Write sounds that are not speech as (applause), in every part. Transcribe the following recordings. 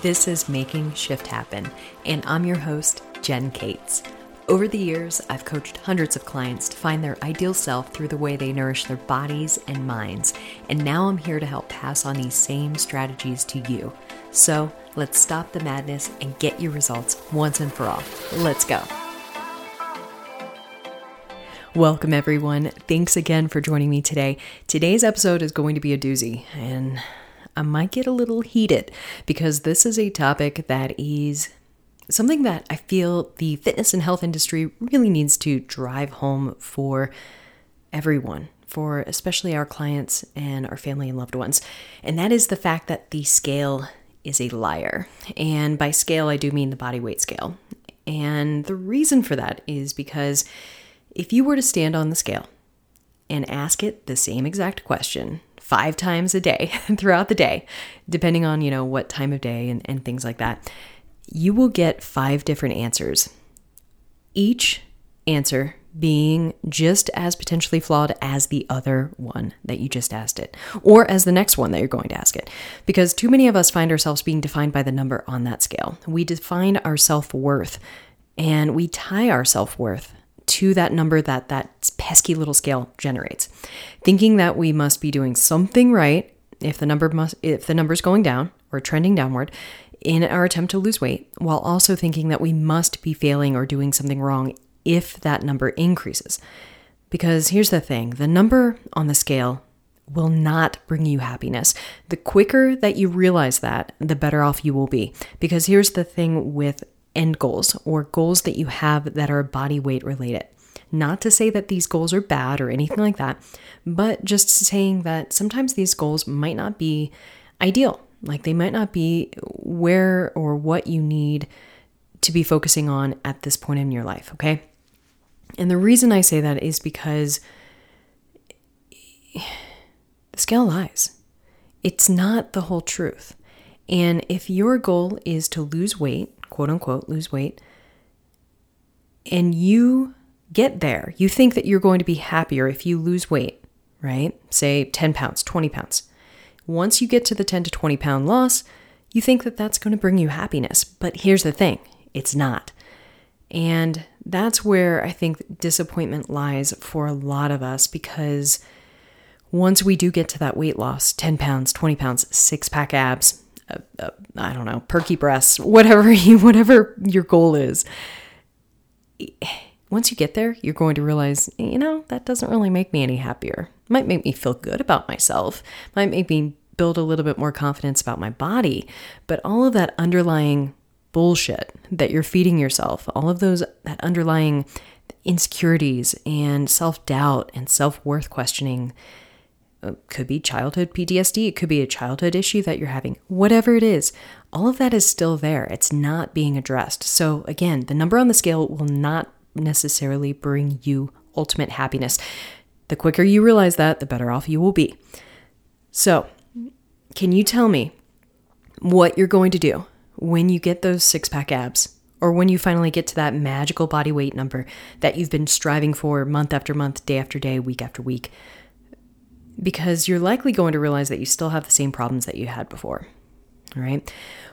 This is Making Shift Happen, and I'm your host, Jen Cates. Over the years, I've coached hundreds of clients to find their ideal self through the way they nourish their bodies and minds, and now I'm here to help pass on these same strategies to you. So let's stop the madness and get your results once and for all. Let's go. Welcome, everyone. Thanks again for joining me today. Today's episode is going to be a doozy, and I might get a little heated because this is a topic that is something that I feel the fitness and health industry really needs to drive home for everyone, for especially our clients and our family and loved ones. And that is the fact that the scale is a liar. And by scale, I do mean the body weight scale. And the reason for that is because if you were to stand on the scale and ask it the same exact question five times a day (laughs) throughout the day, depending on, you know, what time of day and, and things like that, you will get five different answers. Each answer being just as potentially flawed as the other one that you just asked it, or as the next one that you're going to ask it. Because too many of us find ourselves being defined by the number on that scale. We define our self worth and we tie our self worth to that number that that pesky little scale generates, thinking that we must be doing something right if the number must if the number is going down or trending downward in our attempt to lose weight, while also thinking that we must be failing or doing something wrong if that number increases. Because here's the thing, the number on the scale will not bring you happiness. The quicker that you realize that, the better off you will be. Because here's the thing with end goals or goals that you have that are body weight related. Not to say that these goals are bad or anything like that, but just saying that sometimes these goals might not be ideal. Like they might not be where or what you need to be focusing on at this point in your life, okay? And the reason I say that is because (sighs) the scale lies. It's not the whole truth. And if your goal is to lose weight, quote unquote, lose weight, and you get there, you think that you're going to be happier if you lose weight, right? Say 10 pounds, 20 pounds. Once you get to the 10 to 20 pound loss, you think that that's going to bring you happiness. But here's the thing it's not. And that's where I think disappointment lies for a lot of us because once we do get to that weight loss 10 pounds, 20 pounds, six pack abs, uh, uh, I don't know, perky breasts, whatever (laughs) you, whatever your goal is. Once you get there, you're going to realize, you know, that doesn't really make me any happier. It Might make me feel good about myself. Might make me build a little bit more confidence about my body. But all of that underlying bullshit that you're feeding yourself, all of those that underlying insecurities and self-doubt and self-worth questioning it could be childhood PTSD, it could be a childhood issue that you're having, whatever it is, all of that is still there. It's not being addressed. So, again, the number on the scale will not necessarily bring you ultimate happiness. The quicker you realize that, the better off you will be. So, can you tell me what you're going to do when you get those six pack abs? Or when you finally get to that magical body weight number that you've been striving for month after month, day after day, week after week? Because you're likely going to realize that you still have the same problems that you had before. All right.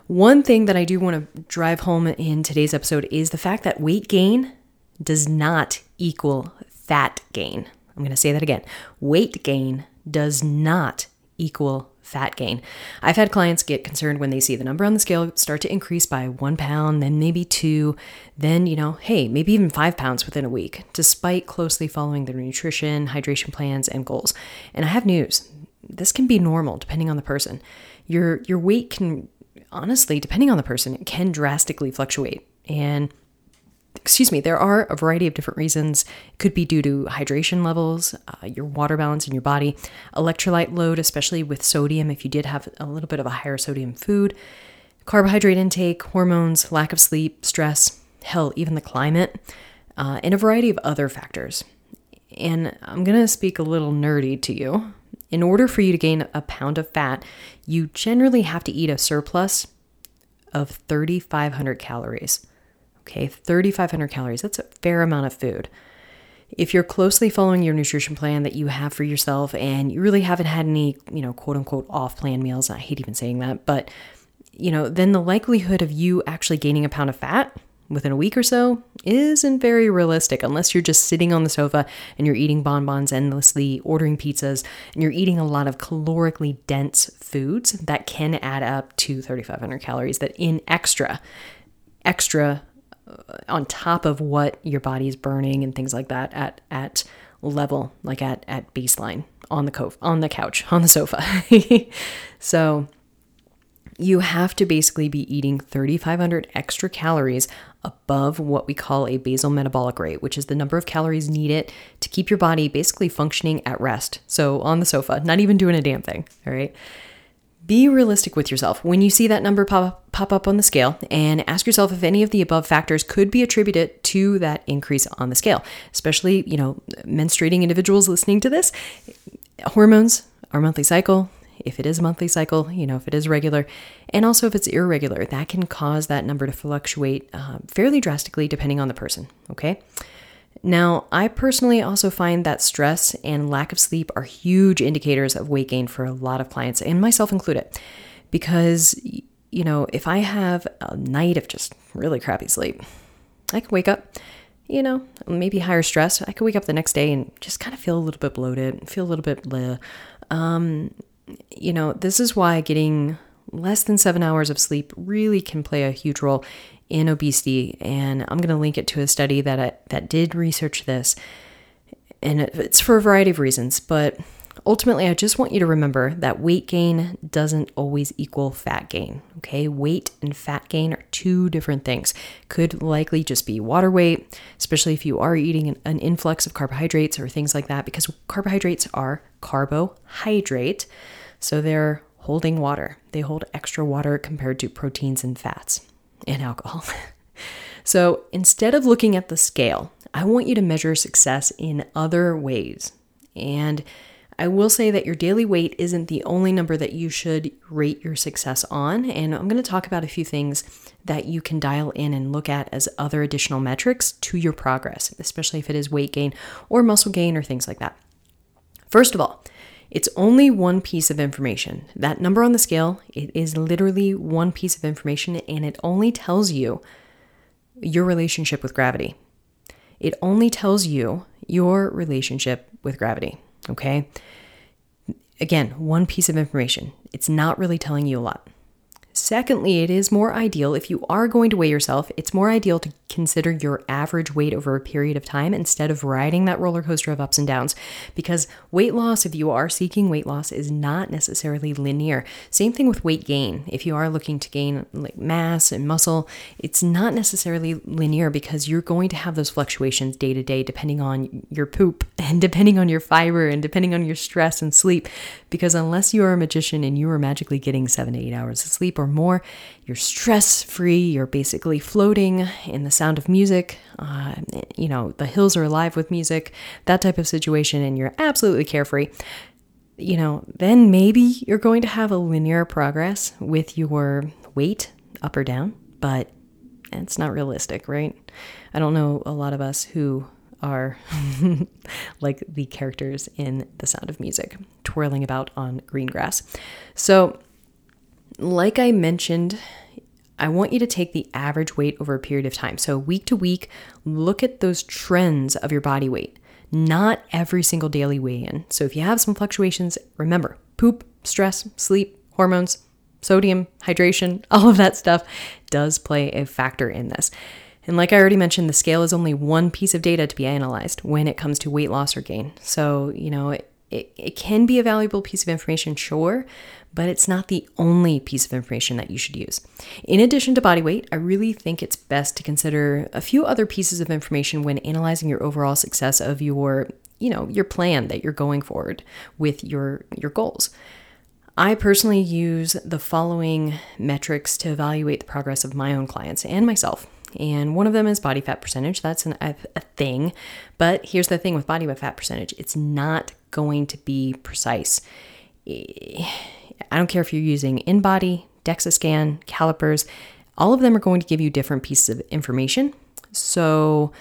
One thing that I do want to drive home in today's episode is the fact that weight gain does not equal fat gain. I'm going to say that again. Weight gain does not equal fat gain. I've had clients get concerned when they see the number on the scale start to increase by one pound, then maybe two, then, you know, hey, maybe even five pounds within a week, despite closely following their nutrition, hydration plans, and goals. And I have news this can be normal depending on the person. Your, your weight can, honestly, depending on the person, it can drastically fluctuate. And excuse me, there are a variety of different reasons. It could be due to hydration levels, uh, your water balance in your body, electrolyte load, especially with sodium, if you did have a little bit of a higher sodium food, carbohydrate intake, hormones, lack of sleep, stress, hell, even the climate, uh, and a variety of other factors. And I'm going to speak a little nerdy to you. In order for you to gain a pound of fat, you generally have to eat a surplus of 3,500 calories. Okay, 3,500 calories. That's a fair amount of food. If you're closely following your nutrition plan that you have for yourself and you really haven't had any, you know, quote unquote off plan meals, I hate even saying that, but you know, then the likelihood of you actually gaining a pound of fat within a week or so isn't very realistic unless you're just sitting on the sofa and you're eating bonbons endlessly, ordering pizzas, and you're eating a lot of calorically dense foods that can add up to 3,500 calories that in extra, extra on top of what your body is burning and things like that at, at level, like at, at baseline on the co- on the couch, (laughs) on the sofa. (laughs) so you have to basically be eating 3,500 extra calories above what we call a basal metabolic rate, which is the number of calories needed to keep your body basically functioning at rest. So on the sofa, not even doing a damn thing. All right. Be realistic with yourself. When you see that number pop, pop up on the scale, and ask yourself if any of the above factors could be attributed to that increase on the scale, especially, you know, menstruating individuals listening to this. Hormones, our monthly cycle, if it is a monthly cycle, you know, if it is regular, and also if it's irregular, that can cause that number to fluctuate uh, fairly drastically depending on the person, okay? Now, I personally also find that stress and lack of sleep are huge indicators of weight gain for a lot of clients, and myself included, because, you know, if I have a night of just really crappy sleep, I can wake up you know, maybe higher stress. I could wake up the next day and just kind of feel a little bit bloated, feel a little bit bleh. Um, you know, this is why getting less than seven hours of sleep really can play a huge role in obesity. And I'm going to link it to a study that I, that did research this, and it's for a variety of reasons. But ultimately, I just want you to remember that weight gain doesn't always equal fat gain. Okay, weight and fat gain are two different things. Could likely just be water weight, especially if you are eating an, an influx of carbohydrates or things like that, because carbohydrates are carbohydrate. So they're holding water. They hold extra water compared to proteins and fats and alcohol. (laughs) so instead of looking at the scale, I want you to measure success in other ways. And I will say that your daily weight isn't the only number that you should rate your success on. And I'm going to talk about a few things that you can dial in and look at as other additional metrics to your progress, especially if it is weight gain or muscle gain or things like that. First of all, it's only one piece of information. That number on the scale, it is literally one piece of information and it only tells you your relationship with gravity. It only tells you your relationship with gravity, okay? Again, one piece of information. It's not really telling you a lot. Secondly, it is more ideal if you are going to weigh yourself, it's more ideal to consider your average weight over a period of time instead of riding that roller coaster of ups and downs. Because weight loss, if you are seeking weight loss, is not necessarily linear. Same thing with weight gain. If you are looking to gain like mass and muscle, it's not necessarily linear because you're going to have those fluctuations day to day depending on your poop (laughs) and depending on your fiber and depending on your stress and sleep. Because unless you are a magician and you are magically getting seven to eight hours of sleep or more, you're stress free, you're basically floating in the sound of music. Uh, you know, the hills are alive with music, that type of situation, and you're absolutely carefree. You know, then maybe you're going to have a linear progress with your weight up or down, but it's not realistic, right? I don't know a lot of us who are (laughs) like the characters in The Sound of Music, twirling about on green grass. So, like I mentioned, I want you to take the average weight over a period of time. So, week to week, look at those trends of your body weight, not every single daily weigh in. So, if you have some fluctuations, remember poop, stress, sleep, hormones, sodium, hydration, (laughs) all of that stuff does play a factor in this. And like I already mentioned, the scale is only one piece of data to be analyzed when it comes to weight loss or gain. So, you know, it, it, it can be a valuable piece of information, sure, but it's not the only piece of information that you should use. In addition to body weight, I really think it's best to consider a few other pieces of information when analyzing your overall success of your, you know, your plan that you're going forward with your your goals. I personally use the following metrics to evaluate the progress of my own clients and myself and one of them is body fat percentage. That's an, a, a thing. But here's the thing with body fat percentage it's not going to be precise. I don't care if you're using InBody, DEXA scan, calipers, all of them are going to give you different pieces of information. So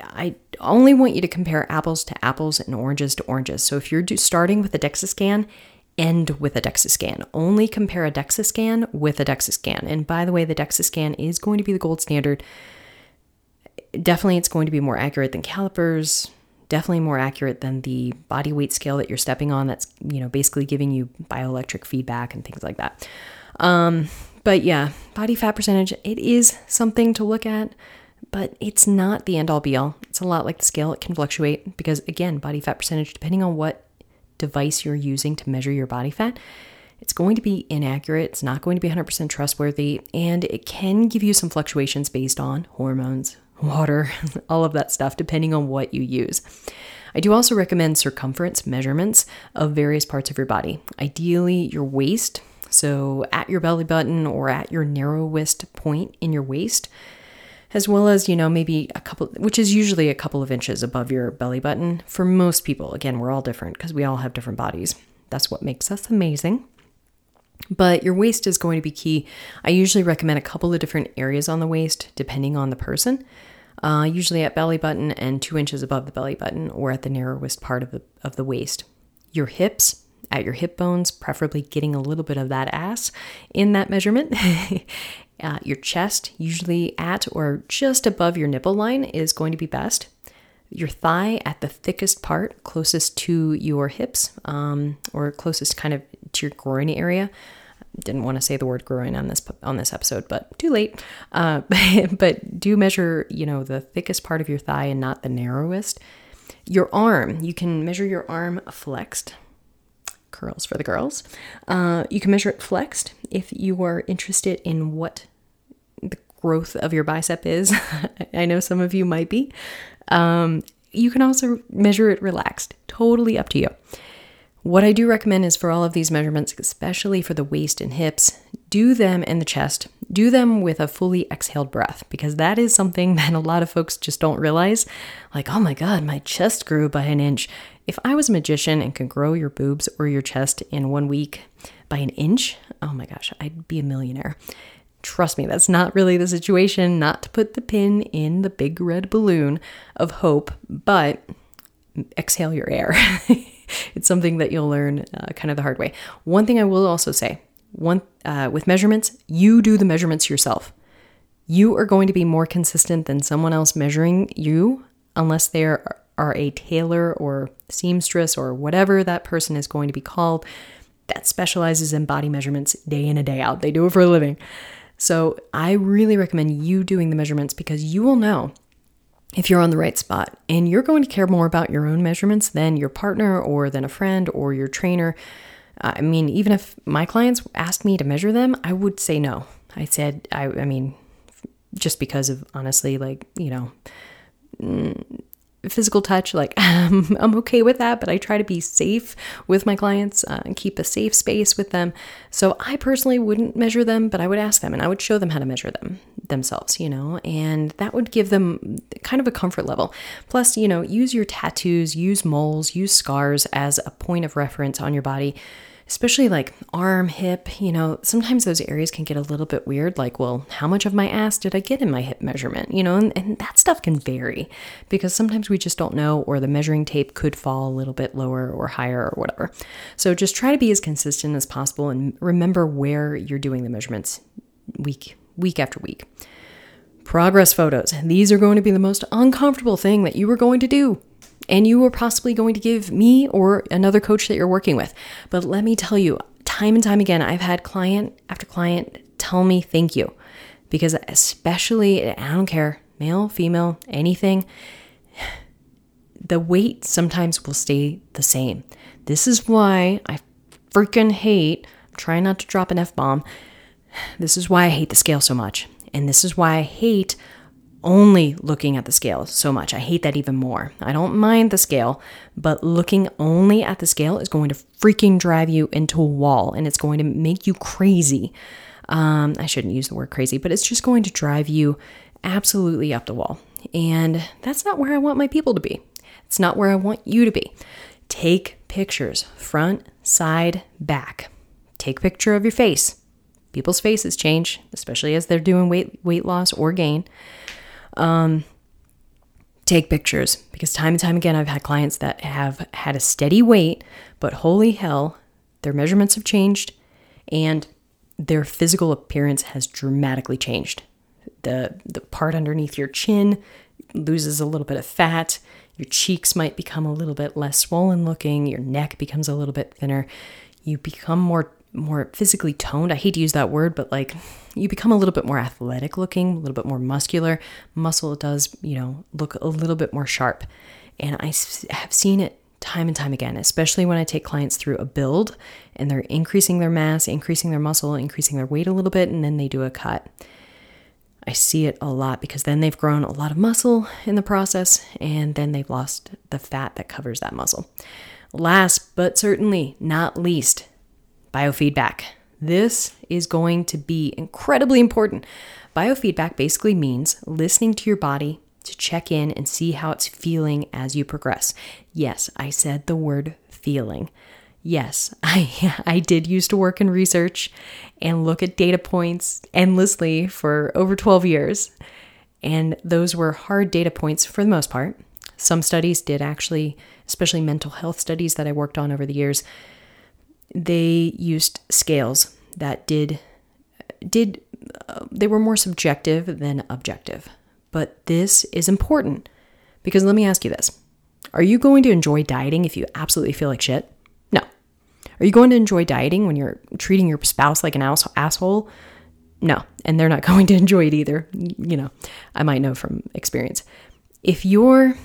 I only want you to compare apples to apples and oranges to oranges. So if you're starting with a DEXA scan, end with a DEXA scan. Only compare a DEXA scan with a DEXA scan. And by the way, the DEXA scan is going to be the gold standard. Definitely, it's going to be more accurate than calipers. Definitely more accurate than the body weight scale that you're stepping on. That's you know basically giving you bioelectric feedback and things like that. Um, but yeah, body fat percentage. It is something to look at but it's not the end all be all. It's a lot like the scale, it can fluctuate because, again, body fat percentage, depending on what device you're using to measure your body fat, it's going to be inaccurate. It's not going to be 100% trustworthy, and it can give you some fluctuations based on hormones, water, (laughs) all of that stuff, depending on what you use. I do also recommend circumference measurements of various parts of your body. Ideally, your waist, so at your belly button or at your narrowest point in your waist as well as, you know, maybe a couple, which is usually a couple of inches above your belly button. For most people, again, we're all different because we all have different bodies. That's what makes us amazing. But your waist is going to be key. I usually recommend a couple of different areas on the waist, depending on the person. Uh, usually at belly button and two inches above the belly button, or at the narrowest part of the of the waist. Your hips, at your hip bones, preferably getting a little bit of that ass in that measurement. (laughs) uh, your chest, usually at or just above your nipple line, is going to be best. Your thigh at the thickest part, closest to your hips, um, or closest kind of to your groin area. Didn't want to say the word groin on this on this episode, but too late. Uh, (laughs) but do measure, you know, the thickest part of your thigh and not the narrowest. Your arm, you can measure your arm flexed curls for the girls. Uh, you can measure it flexed if you are interested in what the growth of your bicep is. (laughs) I know some of you might be. Um, you can also measure it relaxed, totally up to you. What I do recommend is for all of these measurements, especially for the waist and hips, do them in the chest. Do them with a fully exhaled breath because that is something (laughs) that a lot of folks just don't realize. Like, oh my God, my chest grew by an inch. If I was a magician and could grow your boobs or your chest in one week by an inch, oh my gosh, I'd be a millionaire. Trust me, that's not really the situation, not to put the pin in the big red balloon of hope, but exhale your air. (laughs) it's something that you'll learn uh, kind of the hard way. One thing I will also say one uh, with measurements, you do the measurements yourself. You are going to be more consistent than someone else measuring you unless they are, are a tailor or seamstress or whatever that person is going to be called that specializes in body measurements day in and day out. They do it for a living. So I really recommend you doing the measurements because you will know if you're on the right spot and you're going to care more about your own measurements than your partner or than a friend or your trainer. I mean, even if my clients asked me to measure them, I would say no. I said, I, I mean, just because of honestly, like, you know, mm, physical touch like (laughs) um, i'm okay with that but i try to be safe with my clients uh, and keep a safe space with them. So i personally wouldn't measure them but i would ask them and i would show them how to measure them themselves you know and that would give them kind of a comfort level. Plus you know use your tattoos use moles use scars as a point of reference on your body especially like arm, hip, you know, sometimes those areas can get a little bit weird. Like, well, how much of my ass did I get in my hip measurement? You know, and, and that stuff can vary because sometimes we just don't know, or the measuring tape could fall a little bit lower or higher or whatever. So just try to be as consistent as possible and remember where you're doing the measurements week, week after week. Progress photos. These are going to be the most uncomfortable thing that you are going to do and you are possibly going to give me or another coach that you're working with. But let me tell you, time and time again, I've had client after client tell me thank you because, especially, I don't care, male, female, anything, the weight sometimes will stay the same. This is why I freaking hate, I'm trying not to drop an F bomb. This is why I hate the scale so much. And this is why I hate only looking at the scale so much. I hate that even more. I don't mind the scale, but looking only at the scale is going to freaking drive you into a wall and it's going to make you crazy. Um, I shouldn't use the word crazy, but it's just going to drive you absolutely up the wall. And that's not where I want my people to be. It's not where I want you to be. Take pictures, front, side, back. Take picture of your face. People's faces change, especially as they're doing weight weight loss or gain. Um, take pictures because time and time again, I've had clients that have had a steady weight, but holy hell, their measurements have changed, and their physical appearance has dramatically changed. The, the part underneath your chin loses a little bit of fat. Your cheeks might become a little bit less swollen looking. Your neck becomes a little bit thinner. You become more more physically toned. I hate to use that word, but like you become a little bit more athletic looking, a little bit more muscular. Muscle does, you know, look a little bit more sharp. And I have seen it time and time again, especially when I take clients through a build and they're increasing their mass, increasing their muscle, increasing their weight a little bit, and then they do a cut. I see it a lot because then they've grown a lot of muscle in the process and then they've lost the fat that covers that muscle. Last but certainly not least, biofeedback. This is going to be incredibly important. Biofeedback basically means listening to your body to check in and see how it's feeling as you progress. Yes, I said the word feeling. Yes, (laughs) I I did used to work in research and look at data points endlessly for over 12 years. And those were hard data points for the most part. Some studies did actually, especially mental health studies that I worked on over the years, they used scales that did did uh, they were more subjective than objective. But this is important because let me ask you this. Are you going to enjoy dieting if you absolutely feel like shit? No. Are you going to enjoy dieting when you're treating your spouse like an ass- asshole? No. And they're not (laughs) going to enjoy it either. You know, I might know from experience. If your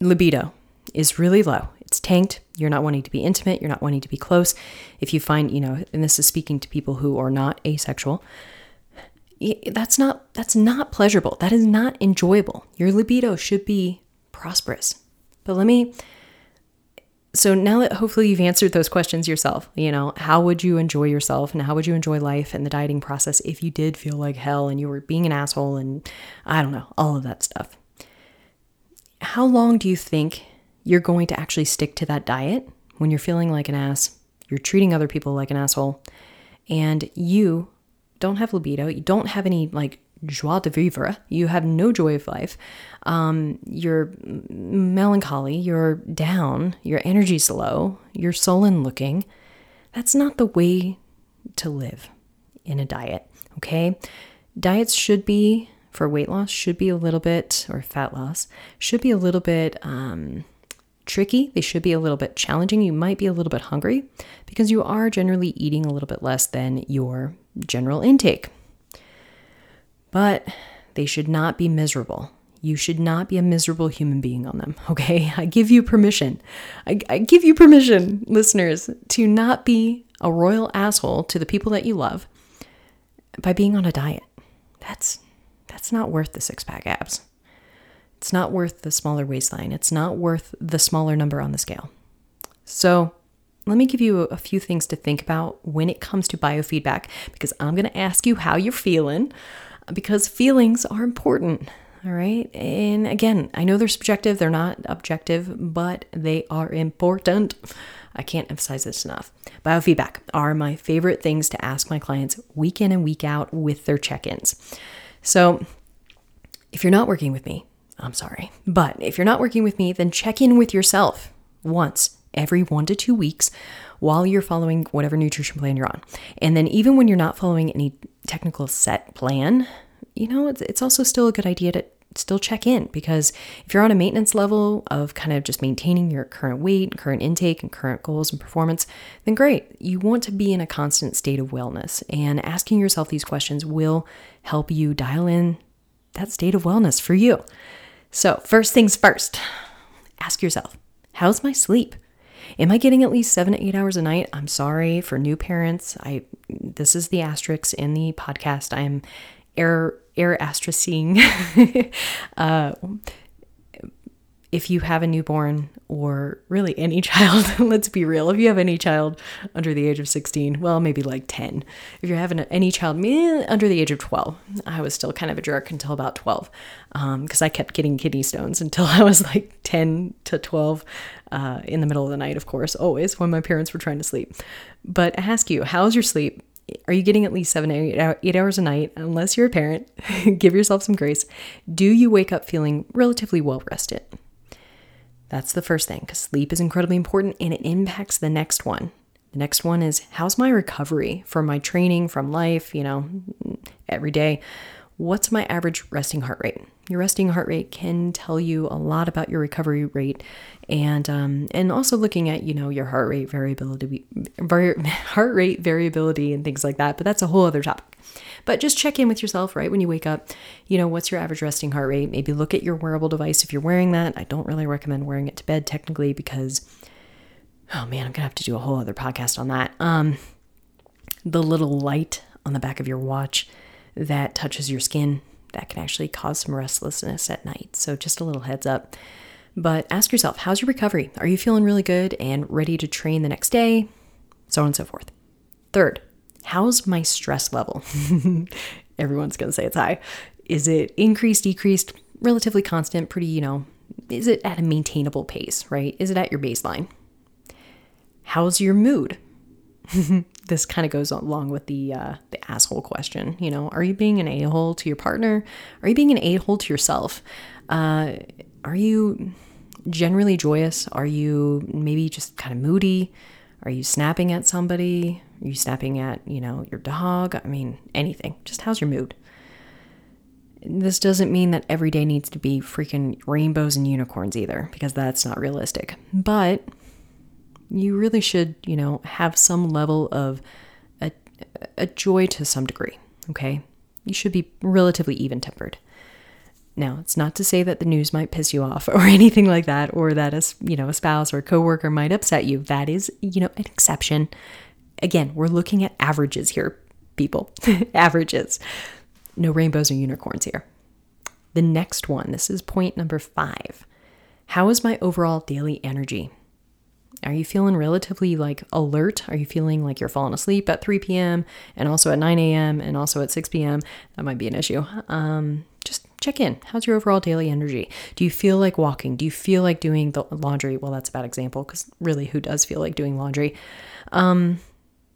libido is really low, it's tanked, you're not wanting to be intimate, you're not wanting to be close. If you find, you know, and this is speaking to people who are not asexual, that's not that's not pleasurable. That is not enjoyable. Your libido should be prosperous. But let me so now that hopefully you've answered those questions yourself, you know, how would you enjoy yourself and how would you enjoy life and the dieting process if you did feel like hell and you were being an asshole and I don't know, all of that stuff. How long do you think you're going to actually stick to that diet. When you're feeling like an ass, you're treating other people like an asshole, and you don't have libido, you don't have any like joie de vivre, you have no joy of life, um, you're melancholy, you're down, your energy's low, you're sullen looking, that's not the way to live in a diet, okay? Diets should be, for weight loss, should be a little bit, or fat loss, should be a little bit um, tricky. They should be a little bit challenging. You might be a little bit hungry because you are generally eating a little bit less than your general intake. But they should not be miserable. You should not be a miserable human being on them, (laughs) okay? I give you permission. I, I give you permission, listeners, to not be a royal asshole to the people that you love by being on a diet. That's that's not worth the six pack abs. It's not worth the smaller waistline. It's not worth the smaller number on the scale. So, let me give you a few things to think about when it comes to biofeedback because I'm going to ask you how you're feeling because feelings are important. All right. And again, I know they're subjective, they're not objective, but they are important. I can't emphasize this enough. Biofeedback are my favorite things to ask my clients week in and week out with their check ins. So, if you're not working with me, I'm sorry. But if you're not working with me, then check in with yourself once every one to two weeks while you're following whatever nutrition plan you're on. And then, even when you're not following any technical set plan, you know, it's, it's also still a good idea to still check in because if you're on a maintenance level of kind of just maintaining your current weight, current intake, and current goals and performance, then great. You want to be in a constant state of wellness, and asking yourself these questions will help you dial in that state of wellness for you. So, first things first, ask yourself, how's my sleep? Am I getting at least seven to eight hours a night? I'm sorry for new parents. I this is the asterisk in the podcast. I am air air asterisking. (laughs) uh, if you have a newborn or really any (laughs) child, let's be real, if you have any child under the age of 16, well, maybe like 10. If you're having any child under the age of 12, I was still kind of a jerk until about 12 because um, I kept getting kidney stones until (laughs) I was like 10 to 12 uh, in the middle of the night, of course, always when my parents were trying to sleep. But I ask you, how's your sleep? Are you getting at least seven, eight hours a night? Unless you're a parent, (laughs) give yourself some grace. Do you wake up feeling relatively well rested? That's the first thing because sleep is incredibly important and it impacts the next one. The next one is how's my recovery from my training, from life, you know, every day? What's my average resting heart rate? Your resting heart rate can tell you a lot about your recovery rate, and um, and also looking at you know your heart rate variability, (laughs) heart rate variability, and things like that. But that's a whole other topic. But just check in with yourself, right? When you wake up, you know, what's your average resting heart rate? Maybe look at your wearable device if you're wearing that. I don't really recommend wearing it to bed technically because, oh man, I'm gonna have to do a whole other podcast on that. Um, the little light on the back of your watch that touches your skin that can actually cause some restlessness at night. So, just a little heads up. But ask yourself, how's your recovery? Are you feeling really good and ready to train the next day? So on and so forth. Third, how's my stress level? (laughs) Everyone's going to say it's high. Is it increased, decreased, relatively constant, pretty, you know, is it at a maintainable pace, right? Is it at your baseline? How's your mood? (laughs) this kind of goes along with the uh, the asshole question. You know, are you being an a hole to your partner? Are you being an a hole to yourself? Uh, are you generally joyous? Are you maybe just kind of moody? Are you snapping at somebody? Are you snapping at you know your dog? I mean, anything. Just how's your mood? This doesn't mean that every day needs to be freaking rainbows and unicorns either, because that's not realistic. But you really should, you know, have some level of a, a joy to some degree, okay? You should be relatively even tempered. Now, it's not to say that the news might piss you off (laughs) or anything like that, or that a you know a spouse or a coworker might upset you. That is, you know, an exception. Again, we're looking at averages here, people. (laughs) averages. No rainbows or unicorns here. The next one, this is point number five. How is my overall daily energy? Are you feeling relatively like alert? Are you feeling like you're falling asleep at 3 p.m. and also at 9 a.m. and also at 6 p.m.? That might be an issue. Um, check in. How's your overall daily energy? Do you feel like walking? Do you feel like doing the laundry? Well, that's a bad example because really, who does feel like doing laundry? Um,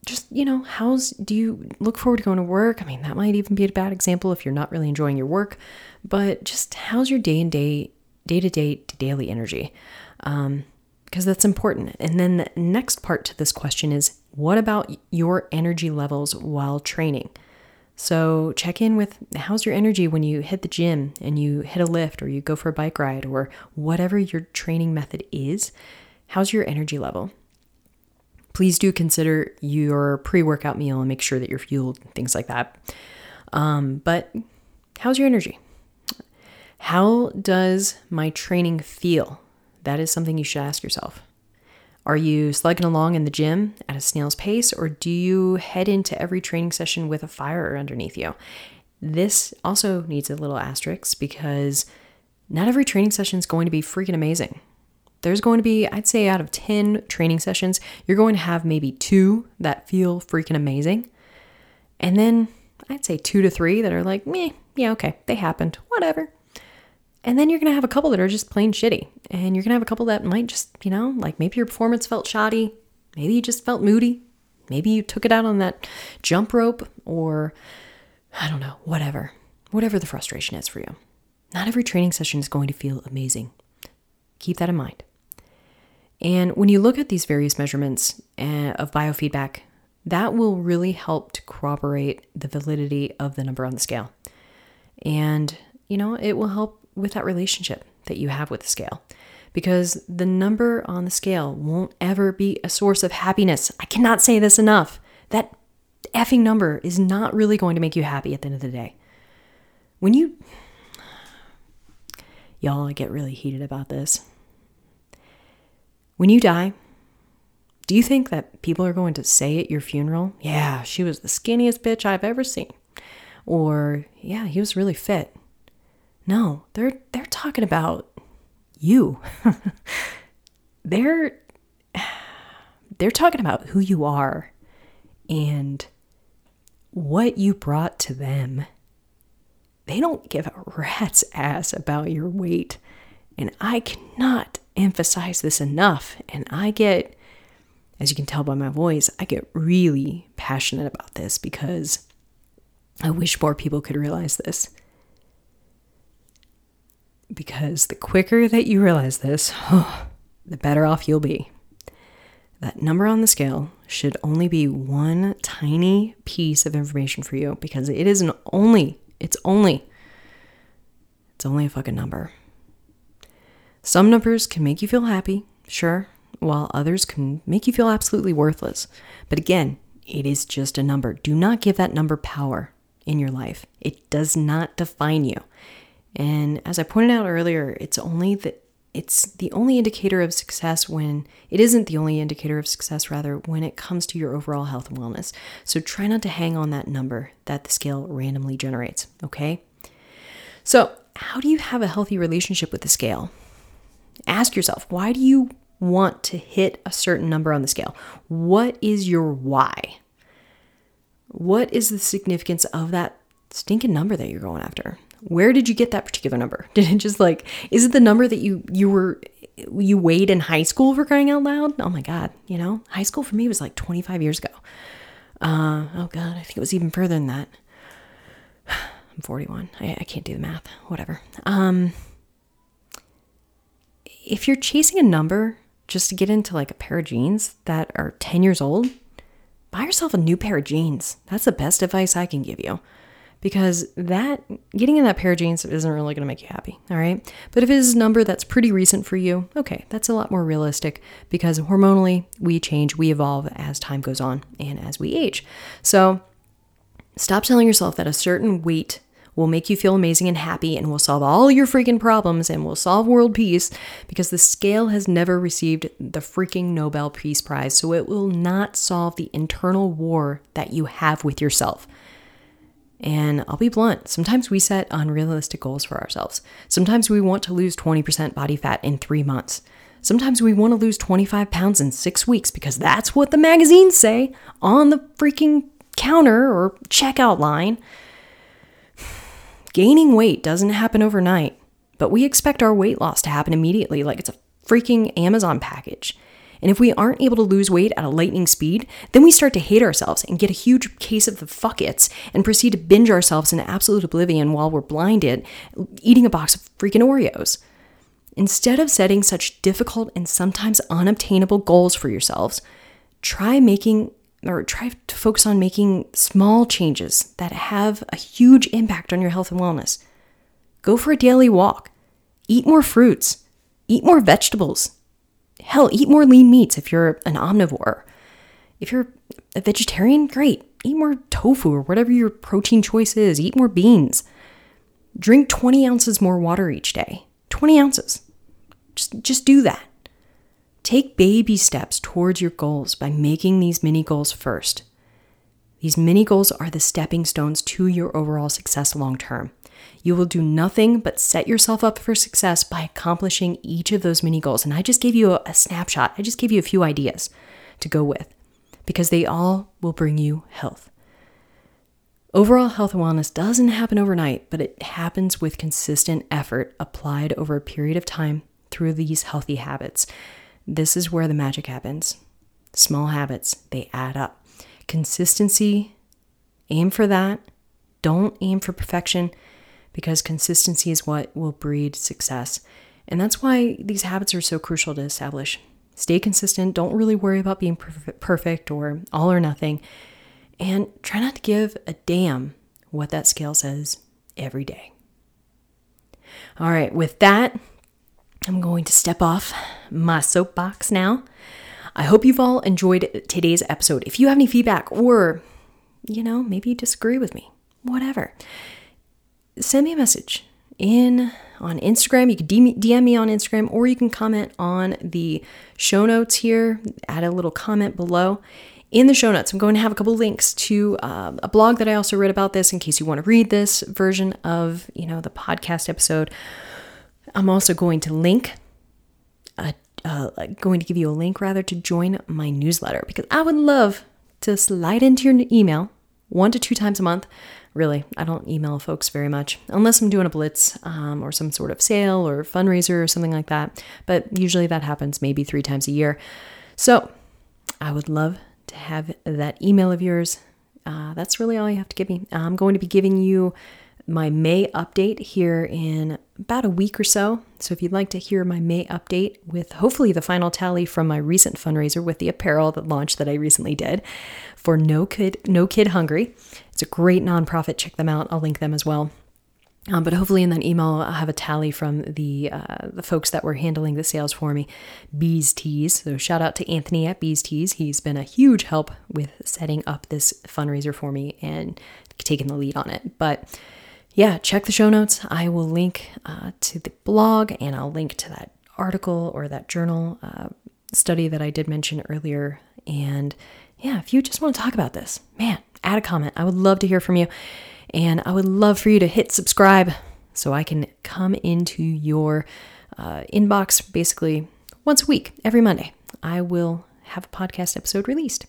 just you know, how's do you look forward to going to work? I mean, that might even be a bad example if you're not really enjoying your work. But just how's your day and day, day to day to daily energy? Um, because that's important. And then the next part to this question is what about your energy levels while training? So check in with how's your energy when you hit the gym and you hit a lift or you go for a bike ride or whatever your training method is. How's your energy level? Please do consider your pre workout meal and make sure that you're fueled, things like that. Um, but how's your energy? How does my training feel? That is something you should ask yourself. Are you slugging along in the gym at a snail's pace, or do you head into every training session with a fire underneath you? This also needs a little asterisk because not every training session is going to be freaking amazing. There's going to be, I'd say, out of 10 training sessions, you're going to have maybe two that feel freaking amazing. And then I'd say two to three that are like, meh, yeah, okay, they happened, whatever. And then you're going to have a couple that are just plain shitty. And you're going to have a couple that might just, you know, like maybe your performance felt shoddy. Maybe you just felt moody. Maybe you took it out on that jump rope or I don't know, whatever. Whatever the frustration is for you. Not every training session is going to feel amazing. Keep that in mind. And when you look at these various measurements eh, of biofeedback, that will really help to corroborate the validity of the number on the scale. And, you know, it will help with that relationship that you have with the scale. Because the number on the scale won't ever be a source of happiness. I cannot say this enough. That effing number is not really going to make you happy at the end of the day. When you. Y'all, I get really heated about this. When you die, do you think that people are going to say at your funeral, yeah, she was the skinniest bitch I've ever seen? Or, yeah, he was really fit. No, they're they're talking about you. (laughs) they're (sighs) they're talking about who you are and what you brought to them. They don't give a rat's ass about your weight. And I cannot emphasize this enough. And I get, as you can tell by my voice, I get really passionate about this because I wish more people could realize this because the quicker that you realize this, oh, (sighs) the better off you'll be. That number on the scale should only be one tiny piece of information for you because it isn't only, it's only, it's only a fucking number. Some numbers can make you feel happy, sure, while others can make you feel absolutely worthless. But again, it is just a number. Do not give that number power in your life. It does not define you. And as I pointed out earlier, it's only the it's the only indicator of success when it isn't the only indicator of success rather when it comes to your overall health and wellness. So try not to hang on that number that the scale randomly generates, okay? So, how do you have a healthy relationship with the scale? Ask yourself, why do you want to hit a certain number on the scale? What is your why? What is the significance of that stinking number that you're going after? Where did you get that particular number? (laughs) Did it just like is it the number that you you were you weighed in high school for crying out loud? Oh my god, you know, high school for me was like 25 years ago. Uh, oh god, I think it was even further than that. (sighs) I'm 41. I, I can't do the math. Whatever. Um, if you're chasing a number just to get into like a pair of jeans that are 10 years old, buy yourself a new pair of jeans. That's the best advice I can give you. Because that getting in that pair of jeans isn't really going to make you happy, all right? But if it is a number that's pretty recent for you, okay, that's a lot more realistic because hormonally we change, we evolve as time goes on and as we age. So stop telling yourself that a certain weight will make you feel amazing and happy and will solve all your freaking problems and will solve world peace because the scale has never received the freaking Nobel Peace Prize. So it will not solve the internal war that you have with yourself. And I'll be blunt, sometimes we set unrealistic goals for ourselves. Sometimes we want to lose 20% body fat in three months. Sometimes we want to lose 25 pounds in six weeks because that's what the magazines say on the freaking counter or checkout line. (sighs) Gaining weight doesn't happen overnight, but we expect our weight loss to happen immediately, like it's a freaking Amazon package. And if we aren't able to lose weight at a lightning speed, then we start to hate ourselves and get a huge case of the fuckets and proceed to binge ourselves into absolute oblivion while we're blinded, eating a box of freaking Oreos. Instead of setting such difficult and sometimes unobtainable goals for yourselves, try making or try to focus on making small changes that have a huge impact on your health and wellness. Go for a daily walk. Eat more fruits. Eat more vegetables. Hell, eat more lean meats if you're an omnivore. If you're a vegetarian, great. Eat more tofu or whatever your protein choice is. Eat more beans. Drink 20 ounces more water each day. 20 ounces. Just, just do that. Take baby steps towards your goals by making these mini goals first. These mini goals are the stepping stones to your overall success long term. You will do nothing but set yourself up for success by accomplishing each of those mini goals. And I just gave you a, snapshot, I just gave you a few ideas to go with because they all will bring you health. Overall health and wellness doesn't happen overnight, but it happens with consistent effort applied over a period of time through these healthy habits. This is where the magic happens. Small habits, they add up. Consistency, aim for that. Don't aim for perfection because consistency is what will breed success. And that's why these habits are so crucial to establish. Stay consistent. Don't really worry about being perfect or all or nothing. And try not to give a damn what that scale says every day. All right, with that, I'm going to step off my soapbox now. I hope you've all enjoyed today's episode. If you have any feedback or, you know, maybe you disagree with me, whatever, send me a message in on Instagram. You can DM me on Instagram or you can comment on the show notes here, add a little comment below. In the show notes, I'm going to have a couple links to uh, a blog that I also read about this in case you want to read this version of, you know, the podcast episode I'm also going to link a, uh, going to give you a link rather to join my newsletter because I would love to slide into your email one to two times a month. Really, I don't email folks very much unless I'm doing a blitz um, or some sort of sale or fundraiser or something like that. But usually that happens maybe three times a year. So I would love to have that email of yours. Uh, that's really all you have to give me. I'm going to be giving you my May update here in about a week or so. So if you'd like to hear my May update with hopefully the final tally from my recent fundraiser with the apparel that launched that I recently did for No Kid No Kid Hungry. It's a great nonprofit. Check them out. I'll link them as well. Um, but hopefully, in that email, I'll have a tally from the uh, the folks that were handling the sales for me, Bees Tees. So shout out to Anthony at Bees Tees. He's been a huge help with setting up this fundraiser for me and taking the lead on it. But yeah, check the show notes. I will link uh, to the blog and I'll link to that article or that journal uh, study that I did mention earlier. And yeah, if you just want to talk about this, man, add a comment. I would love to hear from you. And I would love for you to hit subscribe so I can come into your uh, inbox basically once a week, every Monday. I will have a podcast episode released.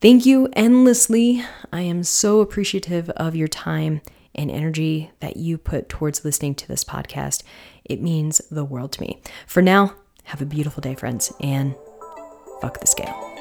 Thank you endlessly. I am so appreciative of your time and energy that you put towards listening to this podcast. It means the world to me. For now, have a beautiful day, friends, and fuck the scale.